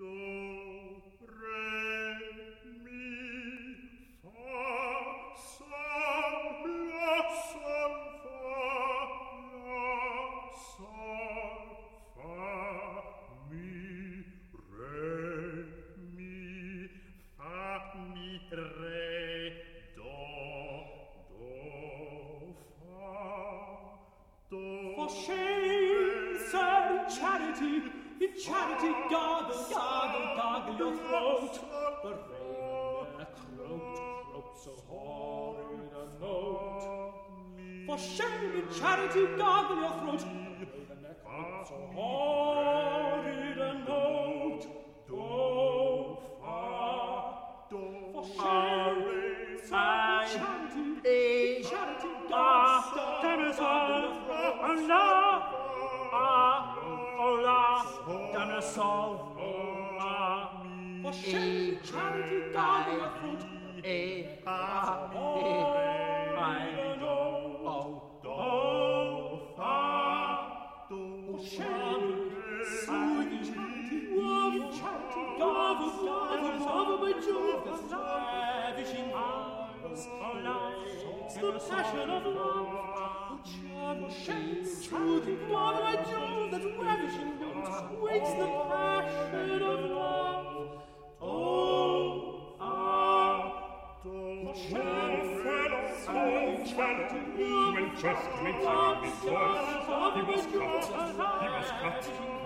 Don't note, the raven croaked, croaked so horrid a note. For shame and charity, gag your throat,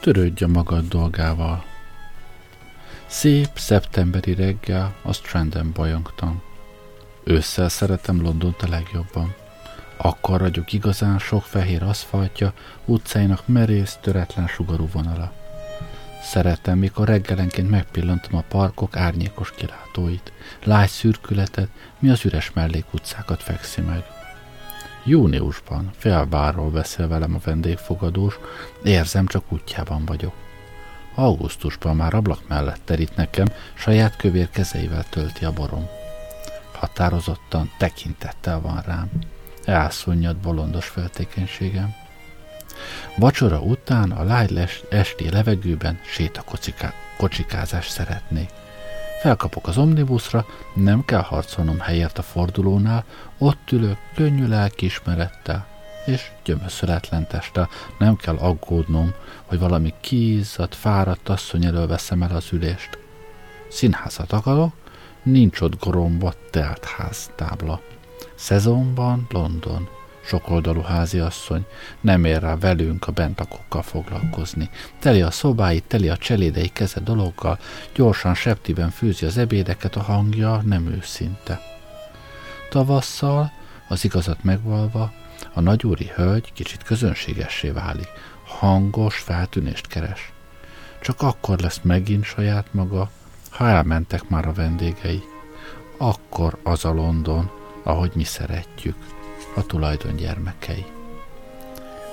Törődj a magad dolgával. Szép szeptemberi reggel a Stranden bolyongtam. Ősszel szeretem Londont a legjobban. Akkor ragyog igazán sok fehér aszfaltja, utcáinak merész, töretlen sugarú vonala. Szeretem, mikor reggelenként megpillantom a parkok árnyékos kilátóit, lágy szürkületet, mi az üres mellékutcákat fekszi meg. Júniusban, félvárról beszél velem a vendégfogadós, érzem, csak útjában vagyok. Augusztusban már ablak mellett terít nekem, saját kövér kezeivel tölti a borom. Határozottan tekintettel van rám. Elszunnyad bolondos feltékenységem. Vacsora után a lágy esti levegőben sétakocsikázást szeretnék. Felkapok az omnibuszra, nem kell harcolnom helyért a fordulónál, ott ülök könnyű lelkiismerettel és gyömöszöletlen teste, nem kell aggódnom, hogy valami kiizzadt, fáradt asszony elől veszem el az ülést. Színházat akarok, nincs ott goromba telt ház tábla. Szezonban London, sokoldalú háziasszony, nem ér rá velünk a bentakokkal foglalkozni. Teli a szobái, teli a cselédei keze dologgal, gyorsan septiben fűzi az ebédeket, a hangja nem őszinte. Tavasszal, az igazat megvalva, a nagyúri hölgy kicsit közönségessé válik, hangos feltűnést keres. Csak akkor lesz megint saját maga, ha elmentek már a vendégei. Akkor az a London, ahogy mi szeretjük a tulajdon gyermekei.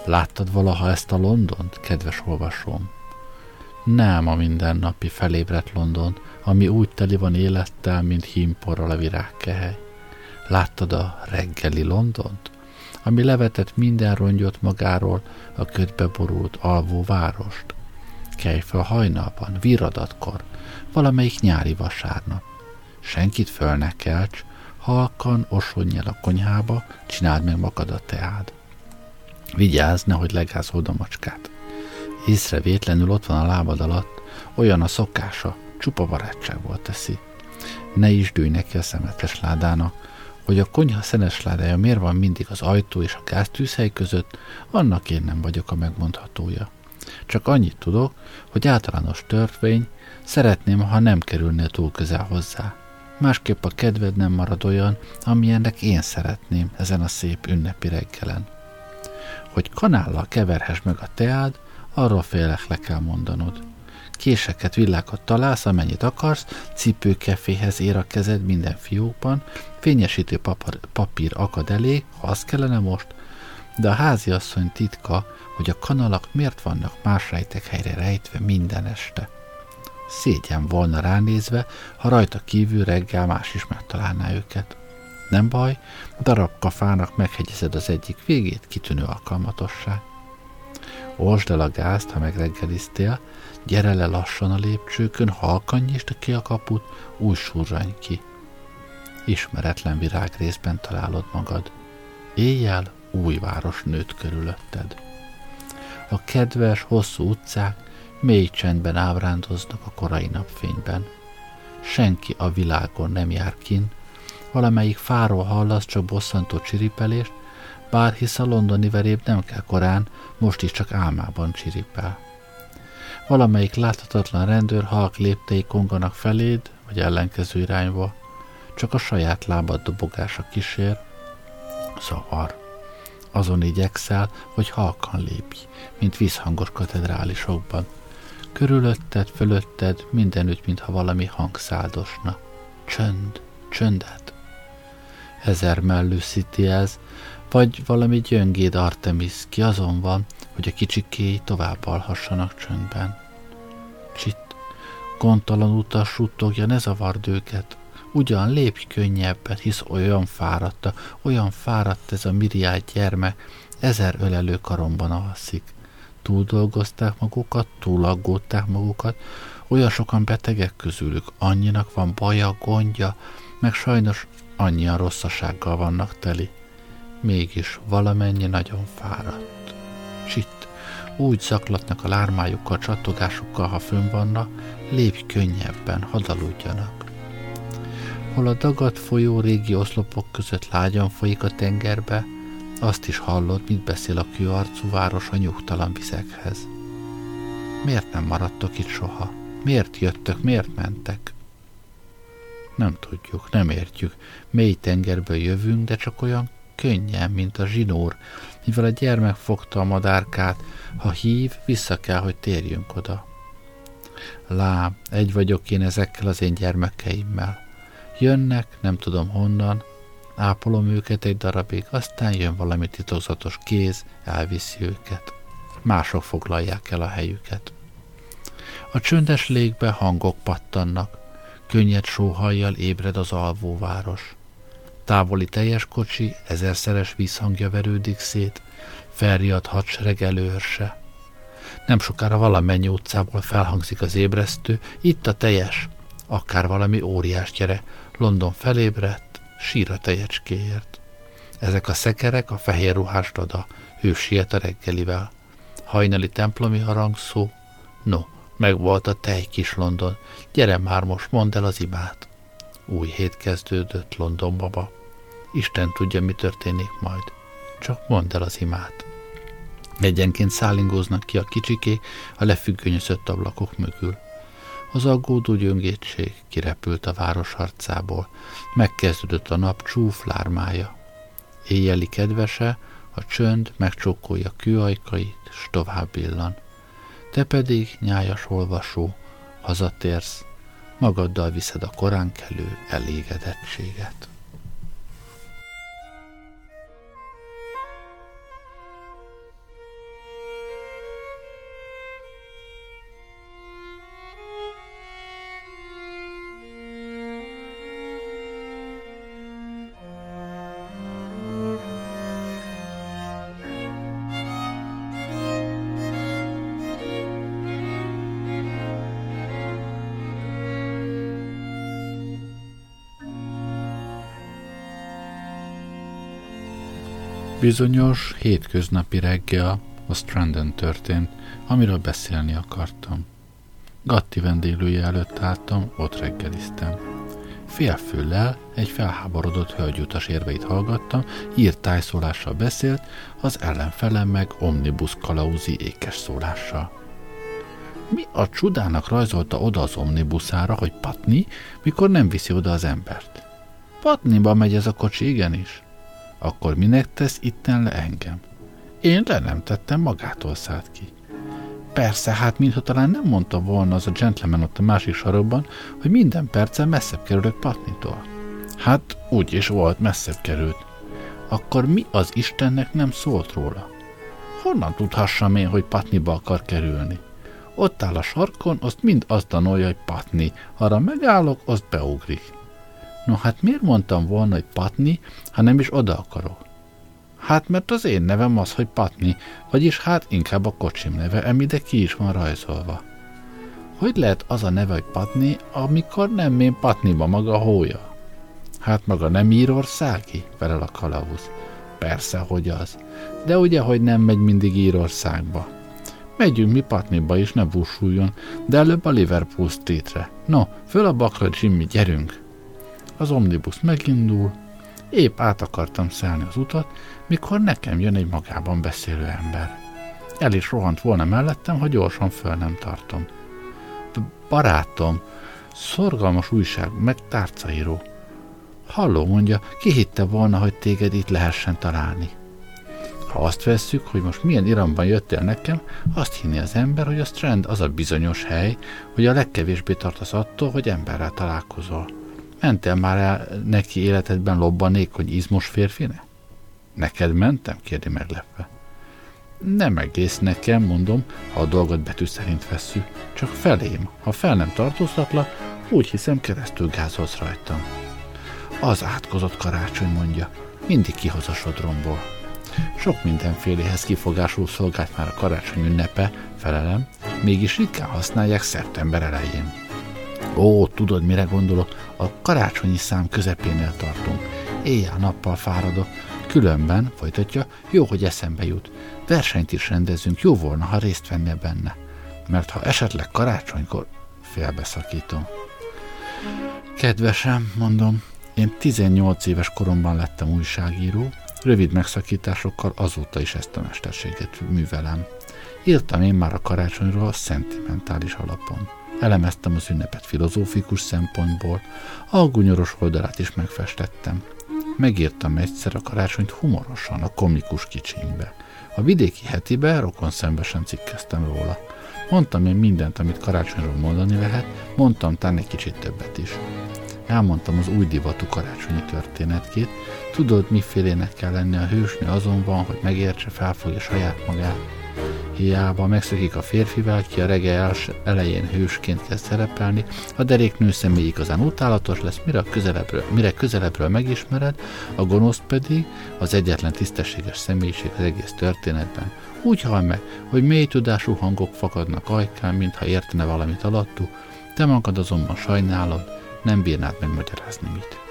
Láttad valaha ezt a Londont, kedves olvasóm? Nem a mindennapi felébredt London, ami úgy teli van élettel, mint hímporral a virágkehely. Láttad a reggeli Londont, ami levetett minden rongyot magáról a ködbe borult alvó várost? Kelj fel hajnalban, viradatkor, valamelyik nyári vasárnap. Senkit föl ne kelts, halkan osonj el a konyhába, csináld meg magad a teád. Vigyázz, nehogy legázhold a macskát. Észrevétlenül ott van a lábad alatt, olyan a szokása, csupa barátságból teszi. Ne is dőj neki a szemetes ládának, hogy a konyha szenes ládája miért van mindig az ajtó és a gáztűzhely között, annak én nem vagyok a megmondhatója. Csak annyit tudok, hogy általános törvény Szeretném, ha nem kerülnél túl közel hozzá. Másképp a kedved nem marad olyan, amilyennek én szeretném ezen a szép ünnepi reggelen. Hogy kanállal keverhess meg a teád, arról félek le kell mondanod. Késeket, villákat találsz, amennyit akarsz, cipőkeféhez ér a kezed minden fiókban, fényesítő papír, papír akad elé, ha az kellene most, de a háziasszony titka, hogy a kanalak miért vannak más rejtek helyre rejtve minden este. Szégyen volna ránézve, ha rajta kívül reggel más is megtalálná őket. Nem baj, darabka fának meghegyezed az egyik végét, kitűnő alkalmatosság. Olsd el a gázt, ha megreggeliztél, gyere le lassan a lépcsőkön, halkan nyisd ki a kaput, új surrany ki. Ismeretlen virágrészben találod magad. Éjjel új város nőtt körülötted. A kedves, hosszú utcák mély csendben ábrándoznak a korai napfényben. Senki a világon nem jár kin, valamelyik fáról hallasz csak bosszantó csiripelést, bár hisz a londoni veréb nem kell korán, most is csak álmában csiripel. Valamelyik láthatatlan rendőr halk léptei konganak feléd, vagy ellenkező irányba, csak a saját lábad dobogása kísér, zavar. Azon igyekszel, hogy halkan lépj, mint vízhangos katedrálisokban. Körülötted, fölötted, mindenütt, mintha valami hang száldosna. Csönd, csöndet. Ezer mellő sziti ez, vagy valami gyöngéd Artemis, ki azon van, hogy a kicsikéi tovább alhassanak csöndben. Csitt, gondtalan utas suttogja, ne zavard őket. Ugyan lépj könnyebben, hisz olyan fáradta, olyan fáradt ez a miriád gyermek, ezer ölelő karomban alszik. Túl dolgozták magukat, túl aggódták magukat, olyan sokan betegek közülük, annyinak van baja, gondja, meg sajnos annyian rosszasággal vannak teli. Mégis valamennyi nagyon fáradt. Csitt, úgy zaklatnak a lármájukkal, csattogásukkal, ha fönn vannak, lépj könnyebben, hadaludjanak. Hol a dagadt folyó régi oszlopok között lágyan folyik a tengerbe, azt is hallod, mit beszél a kőarcú város a nyugtalan vizekhez. Miért nem maradtok itt soha? Miért jöttök, miért mentek? Nem tudjuk, nem értjük. Mély tengerből jövünk, de csak olyan könnyen, mint a zsinór, mivel a gyermek fogta a madárkát, ha hív, vissza kell, hogy térjünk oda. Lám, egy vagyok én ezekkel az én gyermekeimmel. Jönnek, nem tudom honnan, ápolom őket egy darabig, aztán jön valami titokzatos kéz, elviszi őket. Mások foglalják el a helyüket. A csöndes légbe hangok pattannak, könnyed sóhajjal ébred az alvóváros. Távoli teljes kocsi, ezerszeres vízhangja verődik szét, felriadt hadsereg előrse. Nem sokára valamennyi utcából felhangzik az ébresztő, itt a teljes, akár valami óriás gyere, London felébredt, sír a tejecskéért. Ezek a szekerek a fehér ruhás dada, ő siet a reggelivel. Hajnali templomi harangszó, no, meg volt a tej kis London, gyere már most, mondd el az imát. Új hét kezdődött London baba. Isten tudja, mi történik majd. Csak mondd el az imát. Egyenként szállingóznak ki a kicsiké a lefüggönyözött ablakok mögül. Az aggódó gyöngétség kirepült a város arcából. Megkezdődött a nap csúf lármája. Éjjeli kedvese, a csönd megcsókolja kőajkait, s tovább billan. Te pedig, nyájas olvasó, hazatérsz, magaddal viszed a korán kelő elégedettséget. Bizonyos hétköznapi reggel a Stranden történt, amiről beszélni akartam. Gatti vendéglője előtt álltam, ott reggeliztem. Félfüllel egy felháborodott hölgyutas érveit hallgattam, írt tájszólással beszélt, az ellenfelem meg omnibus kalauzi ékes szólással. Mi a csudának rajzolta oda az omnibuszára, hogy patni, mikor nem viszi oda az embert? Patniba megy ez a kocsi, igenis. Akkor minek tesz itten le engem? Én le nem tettem, magától szállt ki. Persze, hát mintha talán nem mondta volna az a gentleman ott a másik sarokban, hogy minden percen messzebb kerülök Patnitól. Hát úgy is volt, messzebb került. Akkor mi az Istennek nem szólt róla? Honnan tudhassam én, hogy Patniba akar kerülni? Ott áll a sarkon, azt mind azt tanulja, hogy Patni. Arra megállok, azt beugrik. No hát miért mondtam volna, hogy Patni, ha nem is oda akarok? Hát mert az én nevem az, hogy Patni, vagyis hát inkább a kocsim neve, emide ki is van rajzolva. Hogy lehet az a neve, hogy Patni, amikor nem én Patniba maga hója? Hát maga nem Írországi? Felel a kalauz. Persze, hogy az. De ugye, hogy nem megy mindig Írországba. Megyünk mi Patniba is, ne búsuljon, de előbb a Liverpool Streetre. No, föl a bakra, Jimmy, gyerünk! Az omnibus megindul, épp át akartam szállni az utat, mikor nekem jön egy magában beszélő ember. El is rohant volna mellettem, ha gyorsan föl nem tartom. Barátom, szorgalmas újság, meg tárcaíró. Halló, mondja, ki hitte volna, hogy téged itt lehessen találni? Ha azt vesszük, hogy most milyen iramban jöttél nekem, azt hinni az ember, hogy a Strand az a bizonyos hely, hogy a legkevésbé tartasz attól, hogy emberrel találkozol. Mentél már el neki életedben lobbanék, hogy izmos férfinek? Neked mentem? kérdi meglepve. Nem egész nekem, mondom, ha a dolgot betű szerint vesszük, csak felém. Ha fel nem tartóztatlak, úgy hiszem keresztül gázolsz rajtam. Az átkozott karácsony mondja, mindig kihoz a sodromból. Sok mindenféléhez kifogásul szolgált már a karácsony ünnepe, felelem, mégis ritkán használják szeptember elején. Ó, tudod, mire gondolok? A karácsonyi szám közepénél tartunk. Éjjel-nappal fáradok, Különben, folytatja, jó, hogy eszembe jut. Versenyt is rendezünk, jó volna, ha részt vennél benne. Mert ha esetleg karácsonykor félbeszakítom. Kedvesem, mondom, én 18 éves koromban lettem újságíró, rövid megszakításokkal azóta is ezt a mesterséget művelem. Írtam én már a karácsonyról szentimentális alapon. Elemeztem az ünnepet filozófikus szempontból, a gunyoros oldalát is megfestettem. Megírtam egyszer a karácsonyt humorosan, a komikus kicsimbe. A vidéki hetibe rokon szembesen cikkeztem róla. Mondtam én mindent, amit karácsonyról mondani lehet, mondtam talán egy kicsit többet is. Elmondtam az új divatú karácsonyi történetkét, tudod, mifélének kell lenni a hősnő azon van, hogy megértse, felfogja saját magát, Hiába megszökik a férfivel, ki a reggel elején hősként kezd szerepelni, a derék nő személy igazán utálatos lesz, mire közelebbről, mire közelebbről megismered, a gonosz pedig az egyetlen tisztességes személyiség az egész történetben. Úgy hal meg, hogy mély tudású hangok fakadnak ajkán, mintha értene valamit alattuk, te magad azonban sajnálod, nem bírnád megmagyarázni mit.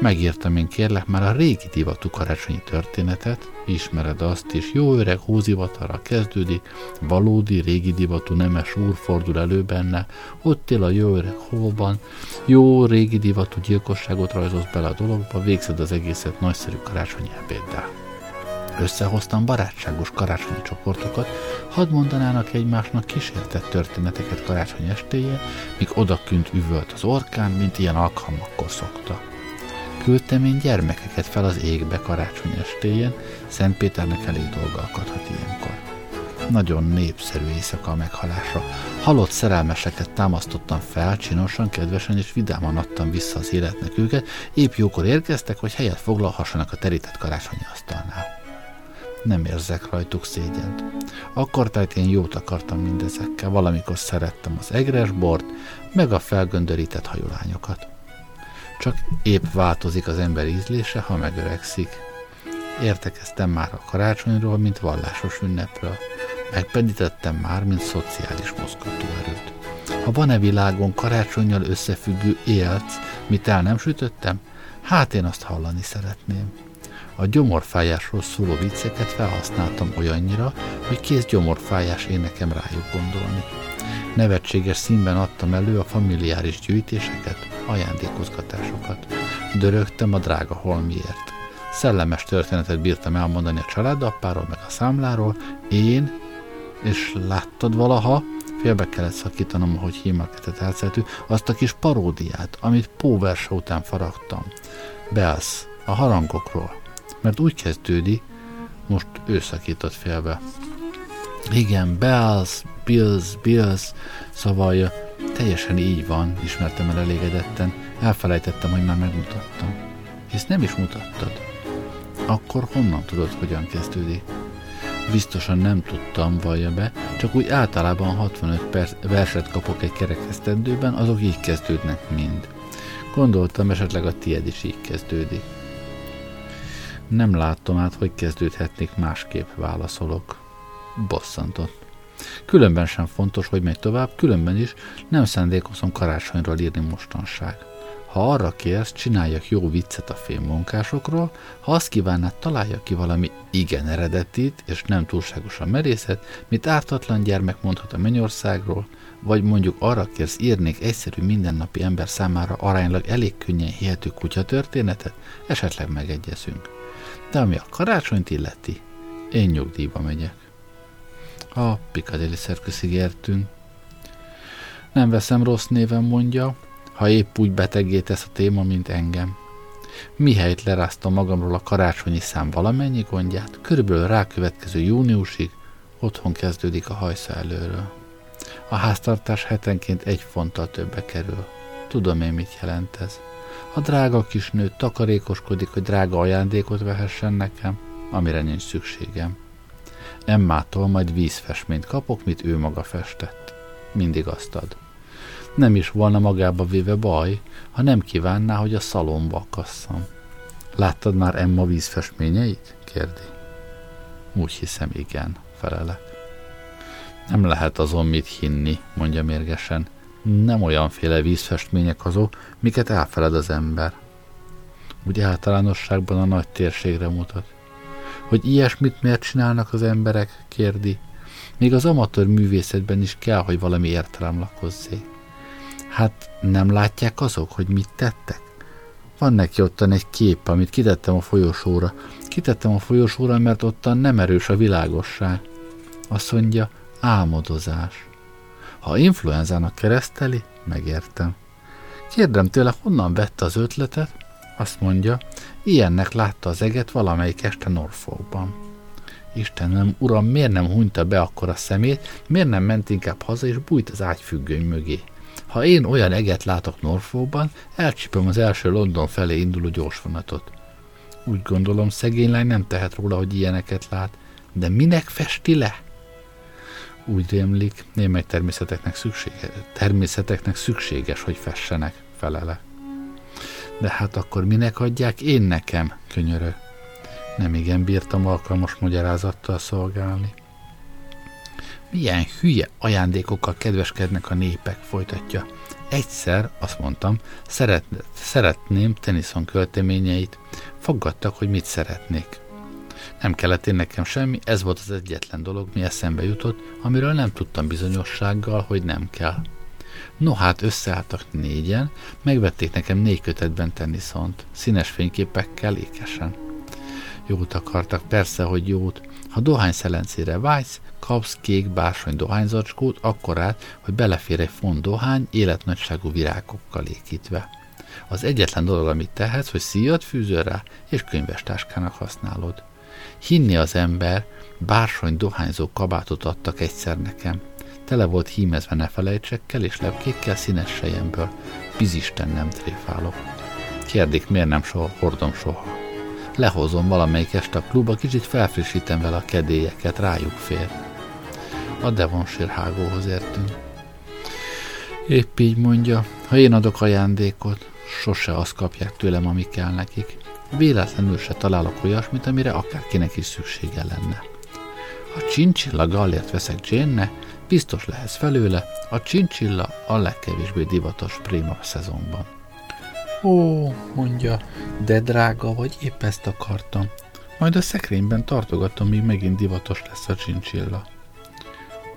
Megírtam én kérlek már a régi divatú karácsonyi történetet, ismered azt is, jó öreg hózivatarra kezdődik, valódi régi divatú nemes úr fordul elő benne, ott él a jó öreg hóban, jó régi divatú gyilkosságot rajzolsz bele a dologba, végzed az egészet nagyszerű karácsonyi ebéddel. Összehoztam barátságos karácsonyi csoportokat, hadd mondanának egymásnak kísértett történeteket karácsony estéjén, míg odakünt üvölt az orkán, mint ilyen alkalmakkor szokta küldtem én gyermekeket fel az égbe karácsony estéjén, Szent Péternek elég dolga akadhat ilyenkor. Nagyon népszerű éjszaka a meghalásra. Halott szerelmeseket támasztottam fel, csinosan, kedvesen és vidáman adtam vissza az életnek őket, épp jókor érkeztek, hogy helyet foglalhassanak a terített karácsonyi asztalnál. Nem érzek rajtuk szégyent. Akkor tehát én jót akartam mindezekkel, valamikor szerettem az egres bort, meg a felgöndörített hajulányokat. Csak épp változik az ember ízlése, ha megöregszik. Értekeztem már a karácsonyról, mint vallásos ünnepről. Megpedítettem már, mint szociális mozgatóerőt. Ha van-e világon karácsonyjal összefüggő élc, mit el nem sütöttem, hát én azt hallani szeretném. A gyomorfájásról szóló vicceket felhasználtam olyannyira, hogy kész gyomorfájás énekem rájuk gondolni. Nevetséges színben adtam elő a familiáris gyűjtéseket, ajándékozgatásokat. Dörögtem a drága holmiért. Szellemes történetet bírtam elmondani a családapáról, meg a számláról. Én, és láttad valaha, Félbe kellett szakítanom, ahogy hímaketet elszeltő, azt a kis paródiát, amit Póverse után faragtam. Belsz, a harangokról. Mert úgy kezdődik, most ő szakított félbe. Igen, Bells, Bills, Bills, szavalja. Teljesen így van, ismertem el elégedetten. Elfelejtettem, hogy már megmutattam. Hisz nem is mutattad. Akkor honnan tudod, hogyan kezdődik? Biztosan nem tudtam, vallja be, csak úgy általában 65 perc verset kapok egy kerekesztendőben, azok így kezdődnek mind. Gondoltam, esetleg a tied is így kezdődik. Nem látom át, hogy kezdődhetnék másképp, válaszolok. Bosszantott. Különben sem fontos, hogy megy tovább, különben is nem szándékozom karácsonyról írni mostanság. Ha arra kérsz, csináljak jó viccet a filmmunkásokról, ha azt kívánnád, találjak ki valami igen eredetit, és nem túlságosan merészet, mit ártatlan gyermek mondhat a mennyországról, vagy mondjuk arra kérsz, írnék egyszerű mindennapi ember számára aránylag elég könnyen hihető kutyatörténetet, esetleg megegyezünk. De ami a karácsonyt illeti, én nyugdíjba megyek. A Piccadilly Circusig értünk. Nem veszem rossz néven mondja, ha épp úgy betegé tesz a téma, mint engem. Mihelyt leráztam magamról a karácsonyi szám valamennyi gondját, körülbelül rákövetkező júniusig otthon kezdődik a hajsza előről. A háztartás hetenként egy fonttal többe kerül. Tudom én, mit jelent ez. A drága kis nő takarékoskodik, hogy drága ajándékot vehessen nekem, amire nincs szükségem. Emmától majd vízfestményt kapok, mit ő maga festett. Mindig azt ad. Nem is volna magába véve baj, ha nem kívánná, hogy a szalomba akasszam. Láttad már Emma vízfestményeit? kérdi. Úgy hiszem, igen, felelek. Nem lehet azon mit hinni, mondja mérgesen. Nem olyanféle vízfestmények azok, miket elfeled az ember. Úgy általánosságban a nagy térségre mutat. Hogy ilyesmit miért csinálnak az emberek, kérdi. Még az amatőr művészetben is kell, hogy valami értelem lakozzék. Hát nem látják azok, hogy mit tettek? Van neki ottan egy kép, amit kitettem a folyosóra. Kitettem a folyosóra, mert ottan nem erős a világosság. Azt mondja, álmodozás. Ha influenzának kereszteli, megértem. Kérdem tőle, honnan vette az ötletet, azt mondja, ilyennek látta az eget valamelyik este Norfolkban. Istenem, uram, miért nem hunyta be akkor a szemét, miért nem ment inkább haza és bújt az ágyfüggöny mögé? Ha én olyan eget látok Norfolkban, elcsípem az első London felé induló gyorsvonatot. Úgy gondolom, szegény lány nem tehet róla, hogy ilyeneket lát. De minek festi le? Úgy rémlik, némely természeteknek, szüksége, természeteknek szükséges, hogy fessenek, felele. De hát akkor minek adják én nekem, könyörő? Nem igen bírtam alkalmas magyarázattal szolgálni. Milyen hülye ajándékokkal kedveskednek a népek, folytatja. Egyszer, azt mondtam, szeret, szeretném Tennyson költeményeit. Foggattak, hogy mit szeretnék. Nem kellett én nekem semmi, ez volt az egyetlen dolog, mi eszembe jutott, amiről nem tudtam bizonyossággal, hogy nem kell. No hát összeálltak négyen, megvették nekem négy kötetben Tennysont, színes fényképekkel, ékesen. Jót akartak, persze, hogy jót. Ha dohány szelencére vágysz, kapsz kék bársony dohányzacskót, akkorát, hogy belefér egy font dohány életnagyságú virágokkal ékítve. Az egyetlen dolog, amit tehetsz, hogy szíjat fűzöl rá, és könyvestáskának használod. Hinni az ember, bársony dohányzó kabátot adtak egyszer nekem. Tele volt hímezve nefelejtsekkel és lepkékkel színes sejemből. Bizisten nem tréfálok. Kérdik, miért nem soha, hordom soha. Lehozom valamelyik este a klubba, kicsit felfrissítem vele a kedélyeket, rájuk fér. A Devonshire hágóhoz értünk. Épp így mondja, ha én adok ajándékot, sose azt kapják tőlem, ami kell nekik. Véletlenül se találok olyasmit, amire akárkinek is szüksége lenne. Ha csincsilla gallért veszek Jane-ne, biztos lehetsz felőle, a csincsilla a legkevésbé divatos préma szezonban. Ó, mondja, de drága vagy, épp ezt akartam. Majd a szekrényben tartogatom, míg megint divatos lesz a csincsilla.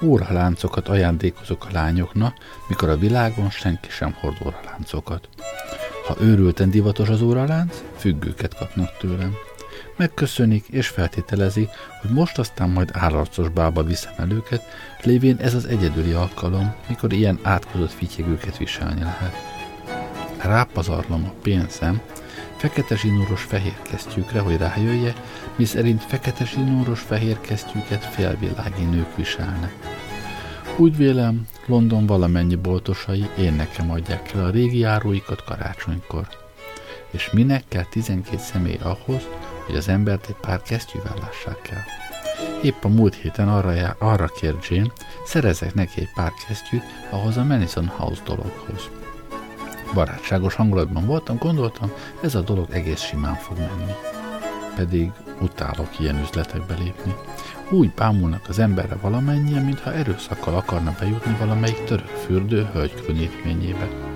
Óraláncokat ajándékozok a lányoknak, mikor a világon senki sem hord óraláncokat. Ha őrülten divatos az óralánc, függőket kapnak tőlem. Megköszönik és feltételezi, hogy most aztán majd állarcos bába viszem őket, lévén ez az egyedüli alkalom, mikor ilyen átkozott fityegőket viselni lehet. Rápazarlom a pénzem, fekete zsinóros fehér kesztyűkre, hogy rájöjje, mi szerint fekete zsinóros fehér kesztyűket félvilági nők viselnek. Úgy vélem, London valamennyi boltosai én nekem adják el a régi járóikat karácsonykor. És minek kell 12 személy ahhoz, hogy az embert egy pár kesztyűvel lássák el. Épp a múlt héten arra, já, arra kért Jane, szerezek neki egy pár kesztyűt ahhoz a Madison House dologhoz. Barátságos hangulatban voltam, gondoltam, ez a dolog egész simán fog menni. Pedig utálok ilyen üzletekbe lépni. Úgy bámulnak az emberre valamennyien, mintha erőszakkal akarna bejutni valamelyik török fürdő hölgykönnyítményébe.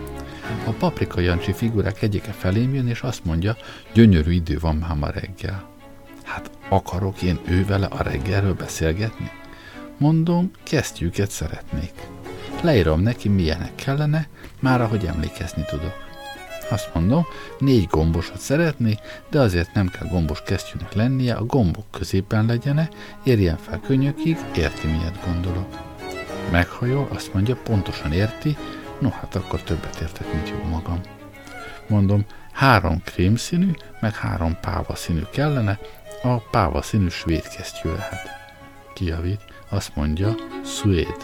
A paprika Jancsi figurák egyike felém jön, és azt mondja, gyönyörű idő van már ma reggel. Hát akarok én ővele a reggelről beszélgetni? Mondom, kesztyűket szeretnék. Leírom neki, milyenek kellene, már ahogy emlékezni tudok. Azt mondom, négy gombosat szeretnék, de azért nem kell gombos kesztyűnek lennie, a gombok középen legyene, érjen fel könnyökig, érti miért gondolok. Meghajol, azt mondja, pontosan érti, no hát akkor többet értek, mint jó magam. Mondom, három krémszínű, meg három pávaszínű kellene, a pávaszínű svéd kesztyű lehet. Kijavít, azt mondja, svéd.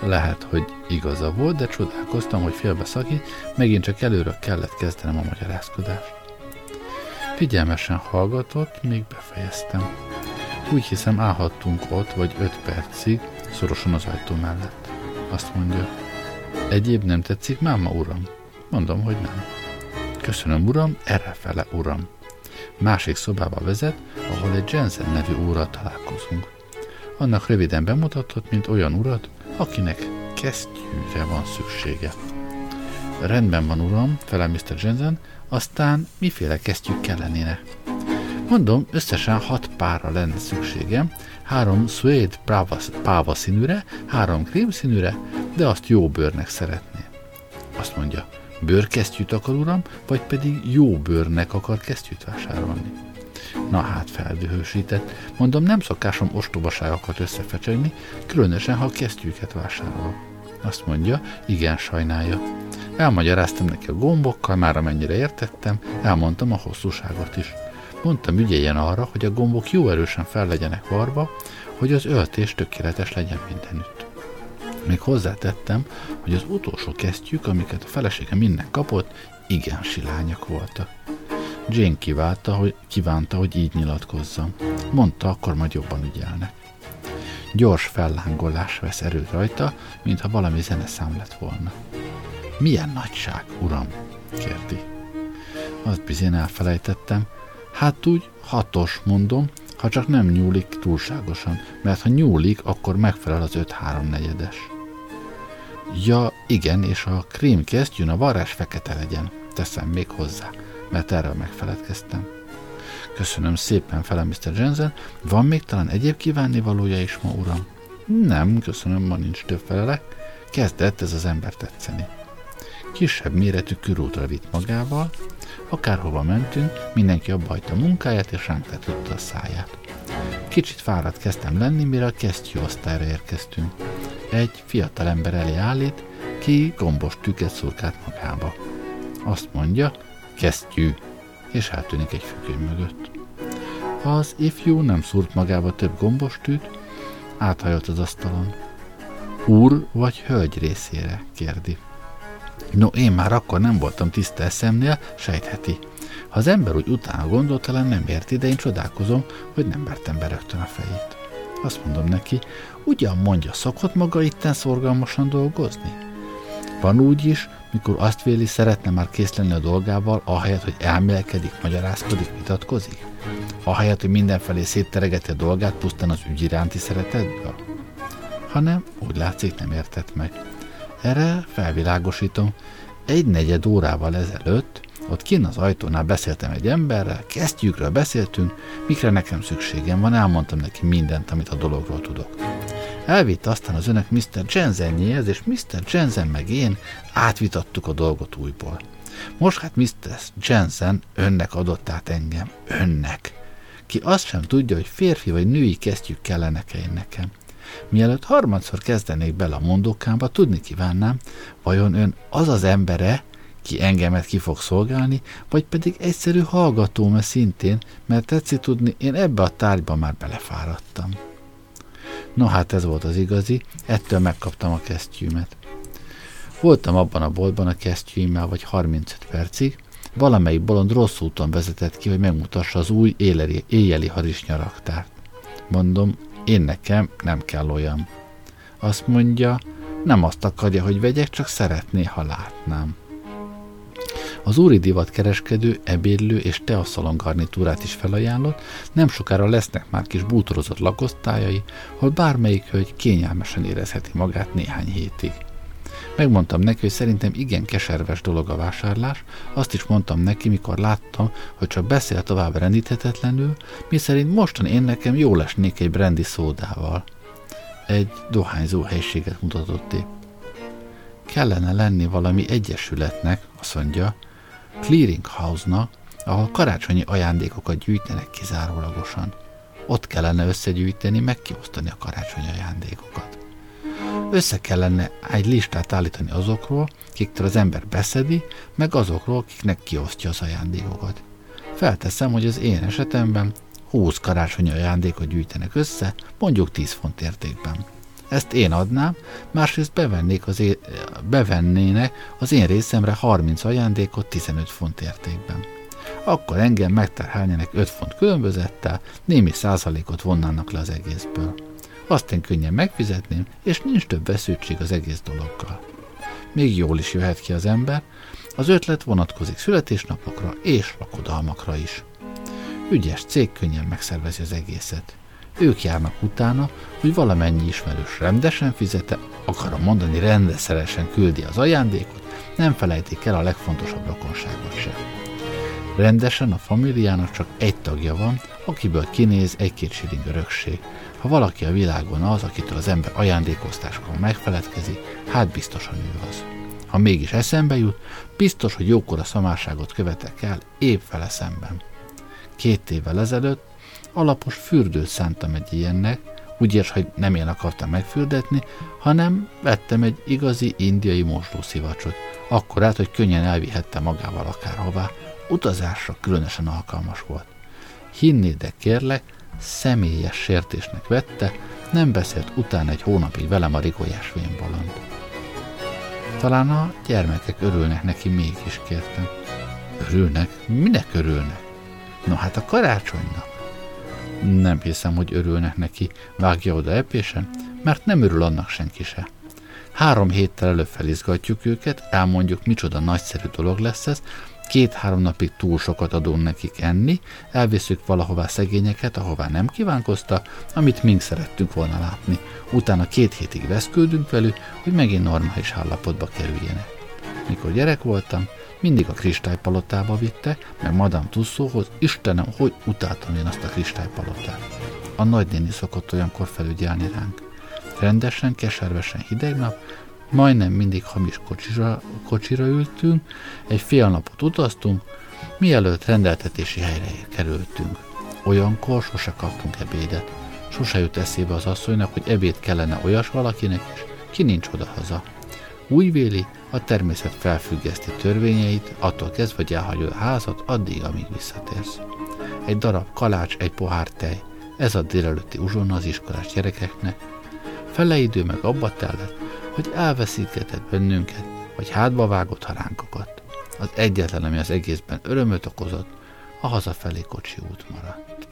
Lehet, hogy igaza volt, de csodálkoztam, hogy félbeszakít, megint csak előről kellett kezdenem a magyarázkodást. Figyelmesen hallgatott, még befejeztem. Úgy hiszem állhattunk ott vagy öt percig, szorosan az ajtó mellett. Azt mondja, egyéb nem tetszik, máma uram? Mondom, hogy nem. Köszönöm, uram, errefele, uram. Másik szobába vezet, ahol egy Jensen nevű úrral találkozunk. Annak röviden bemutatott, mint olyan urat, akinek kesztyűre van szüksége. Rendben van, uram, felel Mr. Jensen, aztán miféle kesztyűk kellenének? Mondom, összesen hat pára lenne szükségem, három suede páva színűre, három krém színűre, de azt jó bőrnek szeretné. Azt mondja, bőrkesztyűt akar, uram, vagy pedig jó bőrnek akar kesztyűt vásárolni. Na hát feldühősített. Mondom, nem szokásom ostobaságokat összefecsegni, különösen, ha kesztyűket vásárolok. Azt mondja, igen, sajnálja. Elmagyaráztam neki a gombokkal, már amennyire értettem, elmondtam a hosszúságot is. Mondtam, ügyeljen arra, hogy a gombok jó erősen fel legyenek varva, hogy az öltés tökéletes legyen mindenütt. Még hozzátettem, hogy az utolsó kesztyűk, amiket a felesége minden kapott, igen silányak voltak. Jane kívánta, hogy, kívánta, hogy így nyilatkozzam. Mondta, akkor majd jobban ügyelnek. Gyors fellángolás vesz erőt rajta, mintha valami zeneszám lett volna. Milyen nagyság, uram? kérdi. Azt bizony elfelejtettem. Hát úgy hatos, mondom, ha csak nem nyúlik túlságosan, mert ha nyúlik, akkor megfelel az 5-3 negyedes. Ja, igen, és a krém kesztyűn a varázs fekete legyen, teszem még hozzá mert erről megfeledkeztem. Köszönöm szépen, fele Mr. Jensen. Van még talán egyéb kívánni valója is ma, uram? Nem, köszönöm, ma nincs több felelek. Kezdett ez az ember tetszeni. Kisebb méretű körútra vitt magával, akárhova mentünk, mindenki abba hagyta munkáját, és ránk tetette a száját. Kicsit fáradt kezdtem lenni, mire a osztályra érkeztünk. Egy fiatal ember elé állít, ki gombos tüket szurkált magába. Azt mondja, kesztyű, és eltűnik egy függöny mögött. Az ifjú nem szúrt magába több gombostűt, áthajolt az asztalon. Úr vagy hölgy részére, kérdi. No, én már akkor nem voltam tiszta eszemnél, sejtheti. Ha az ember úgy utána gondol, nem érti, de én csodálkozom, hogy nem vertem be rögtön a fejét. Azt mondom neki, ugyan mondja, szokott maga itten szorgalmasan dolgozni? Van úgy is, mikor azt véli, szeretne már kész lenni a dolgával, ahelyett, hogy elmélkedik, magyarázkodik, vitatkozik? Ahelyett, hogy mindenfelé szétteregeti a dolgát pusztán az ügy iránti szeretetből? Hanem úgy látszik nem értett meg. Erre felvilágosítom, egy negyed órával ezelőtt ott kinn az ajtónál beszéltem egy emberrel, kesztyűkről beszéltünk, mikre nekem szükségem van, elmondtam neki mindent, amit a dologról tudok. Elvitte aztán az önök Mr. Jensenjéhez, és Mr. Jensen meg én átvitattuk a dolgot újból. Most hát Mr. Jensen önnek adott át engem. Önnek. ki azt sem tudja, hogy férfi vagy női kesztyűk kellenek-e én nekem. Mielőtt harmadszor kezdenék bele a mondókámba, tudni kívánnám, vajon ön az az embere, ki engemet ki fog szolgálni, vagy pedig egyszerű hallgatóm-e szintén, mert tetszik tudni, én ebbe a tárgyba már belefáradtam. No hát ez volt az igazi, ettől megkaptam a kesztyűmet. Voltam abban a boltban a kesztyűimmel vagy 35 percig, valamelyik bolond rossz úton vezetett ki, hogy megmutassa az új éleri, éjjeli harisnyaraktárt. Mondom, én nekem nem kell olyan. Azt mondja, nem azt akarja, hogy vegyek, csak szeretné, ha látnám. Az úri divatkereskedő ebédlő és teaszalon garnitúrát is felajánlott, nem sokára lesznek már kis bútorozott lakosztályai, hol bármelyik hölgy kényelmesen érezheti magát néhány hétig. Megmondtam neki, hogy szerintem igen keserves dolog a vásárlás, azt is mondtam neki, mikor láttam, hogy csak beszél tovább rendíthetetlenül, mi szerint mostan én nekem jól esnék egy brandy szódával. Egy dohányzó helységet mutatott épp. Kellene lenni valami egyesületnek, azt mondja, clearinghouse-nak, ahol karácsonyi ajándékokat gyűjtenek kizárólagosan. Ott kellene összegyűjteni, meg a karácsonyi ajándékokat. Össze kellene egy listát állítani azokról, kiktől az ember beszedi, meg azokról, akiknek kiosztja az ajándékokat. Felteszem, hogy az én esetemben 20 karácsonyi ajándékot gyűjtenek össze, mondjuk 10 font értékben. Ezt én adnám, másrészt bevennék az én, bevennének az én részemre 30 ajándékot 15 font értékben. Akkor engem megterhelnének 5 font különbözettel, némi százalékot vonnának le az egészből. Azt én könnyen megfizetném, és nincs több vesződtség az egész dologgal. Még jól is jöhet ki az ember, az ötlet vonatkozik születésnapokra és lakodalmakra is. Ügyes cég könnyen megszervezi az egészet. Ők járnak utána, hogy valamennyi ismerős rendesen fizete, akarom mondani rendeszeresen küldi az ajándékot, nem felejtik el a legfontosabb rokonságot sem. Rendesen a familiának csak egy tagja van, akiből kinéz egy-két siling örökség. Ha valaki a világon az, akitől az ember ajándékoztáskor megfeledkezik, hát biztosan ő az. Ha mégis eszembe jut, biztos, hogy jókora szamárságot követek el épp vele szemben. Két évvel ezelőtt alapos fürdőt szántam egy ilyennek, úgy érs, hogy nem én akartam megfürdetni, hanem vettem egy igazi indiai mosdószivacsot, akkorát, hogy könnyen elvihette magával akárhová, utazásra különösen alkalmas volt. Hinni, de kérlek, személyes sértésnek vette, nem beszélt utána egy hónapig velem a rigolyás vénbaland. Talán a gyermekek örülnek neki mégis, kértem. Örülnek? Minek örülnek? No hát a karácsonynak. Nem hiszem, hogy örülnek neki, vágja oda epésen, mert nem örül annak senki se. Három héttel előbb felizgatjuk őket, elmondjuk, micsoda nagyszerű dolog lesz ez, két-három napig túl sokat adunk nekik enni, elviszük valahová szegényeket, ahová nem kívánkozta, amit mink szerettünk volna látni. Utána két hétig veszkődünk velük, hogy megint normális állapotba kerüljenek. Mikor gyerek voltam, mindig a kristálypalotába vitte, meg Madame Tussaudshoz, Istenem, hogy utáltam én azt a kristálypalotát. A nagynéni szokott olyankor felügyelni ránk. Rendesen, keservesen hideg nap, majdnem mindig hamis kocsira, kocsira ültünk, egy fél napot utaztunk, mielőtt rendeltetési helyre kerültünk. Olyankor sose kaptunk ebédet. Sose jut eszébe az asszonynak, hogy ebéd kellene olyas valakinek is, ki nincs oda-haza. Úgy véli, a természet felfüggeszti törvényeit, attól kezdve, hogy elhagyod a házat, addig, amíg visszatérsz. Egy darab kalács, egy pohár tej, ez a délelőtti uzsonna az iskolás gyerekeknek. Fele idő meg abba tellett, hogy elveszítgetett bennünket, vagy hátba vágott haránkokat. Az egyetlen, ami az egészben örömöt okozott, a hazafelé kocsi út maradt.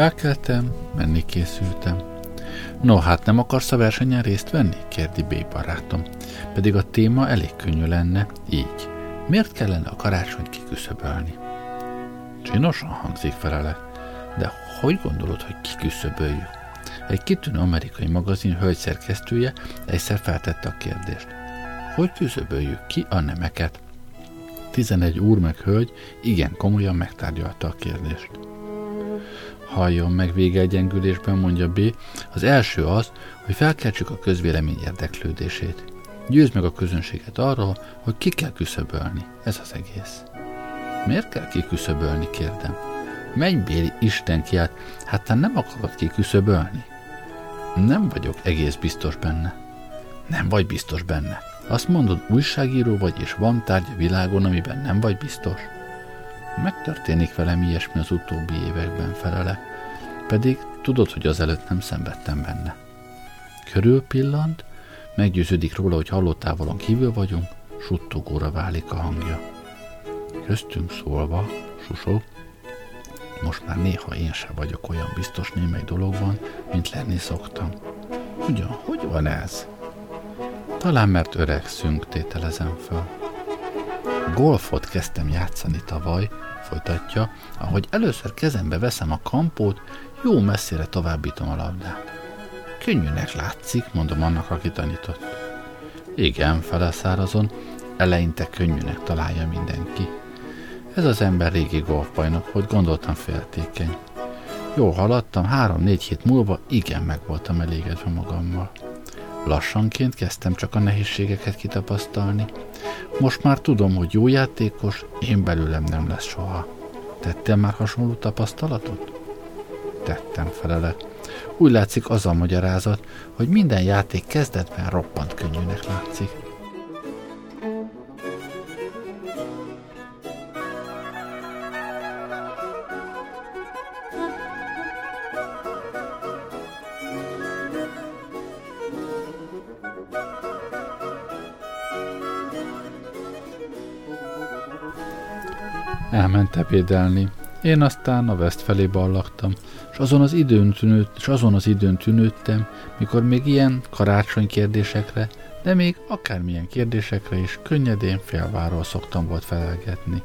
Felkeltem, menni készültem. No, hát nem akarsz a versenyen részt venni? kérdi B barátom. Pedig a téma elég könnyű lenne, így. Miért kellene a karácsonyt kiküszöbölni? Csinosan hangzik felele, de hogy gondolod, hogy kiküszöböljük? Egy kitűnő amerikai magazin hölgyszerkesztője egyszer feltette a kérdést. Hogy küszöböljük ki a nemeket? 11 úr meg hölgy igen komolyan megtárgyalta a kérdést. Halljon meg vége egyengülésben, mondja B. Az első az, hogy felkeltsük a közvélemény érdeklődését. Győzd meg a közönséget arról, hogy ki kell küszöbölni. Ez az egész. Miért kell kiküszöbölni, kérdem. Mennybéli Isten kiált, hát te nem akarod kiküszöbölni? Nem vagyok egész biztos benne. Nem vagy biztos benne. Azt mondod, újságíró vagy, és van tárgy a világon, amiben nem vagy biztos? Megtörténik velem ilyesmi az utóbbi években felele, pedig tudod, hogy azelőtt nem szenvedtem benne. Körül pillant, meggyőződik róla, hogy hallótávolon kívül vagyunk, suttogóra válik a hangja. Köztünk szólva, susog, most már néha én sem vagyok olyan biztos némely dologban, mint lenni szoktam. Ugyan, hogy van ez? Talán mert öregszünk, tételezem föl. Golfot kezdtem játszani tavaly, folytatja, ahogy először kezembe veszem a kampót, jó messzire továbbítom a labdát. Könnyűnek látszik, mondom annak, aki tanított. Igen, feleszárazon, eleinte könnyűnek találja mindenki. Ez az ember régi golfbajnok volt, gondoltam féltékeny. Jó haladtam, három-négy hét múlva igen meg voltam elégedve magammal. Lassanként kezdtem csak a nehézségeket kitapasztalni. Most már tudom, hogy jó játékos, én belőlem nem lesz soha. Tettél már hasonló tapasztalatot? Tettem felele. Úgy látszik az a magyarázat, hogy minden játék kezdetben roppant könnyűnek látszik. Elment ebédelni. Én aztán a West felé ballaktam, és azon az időn, tűnőt, és azon az időn tűnődtem, mikor még ilyen karácsony kérdésekre, de még akármilyen kérdésekre is könnyedén félváról szoktam volt felelgetni.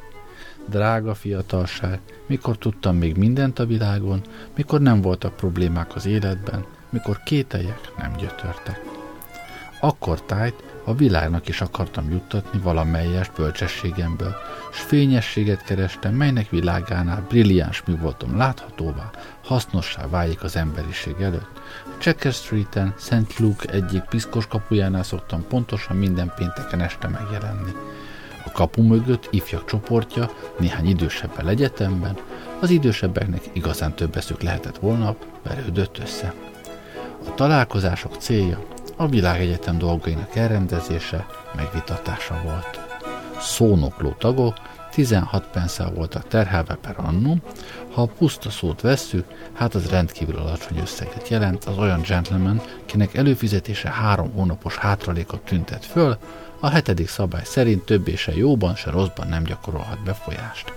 Drága fiatalság, mikor tudtam még mindent a világon, mikor nem voltak problémák az életben, mikor kételjek nem gyötörtek. Akkor tájt a világnak is akartam juttatni valamelyes bölcsességemből, s fényességet kerestem, melynek világánál brilliáns mi voltam láthatóvá, hasznossá válik az emberiség előtt. A Checker Street-en, St. Luke egyik piszkos kapujánál szoktam pontosan minden pénteken este megjelenni. A kapu mögött ifjak csoportja, néhány idősebben egyetemben, az idősebbeknek igazán több eszük lehetett volna, verődött össze. A találkozások célja a világegyetem dolgainak elrendezése, megvitatása volt. Szónokló tagok 16 penszel voltak terhelve per annum, ha a puszta szót vesszük, hát az rendkívül alacsony összeget jelent az olyan gentleman, kinek előfizetése három hónapos hátralékot tüntet föl, a hetedik szabály szerint többé se jóban, se rosszban nem gyakorolhat befolyást.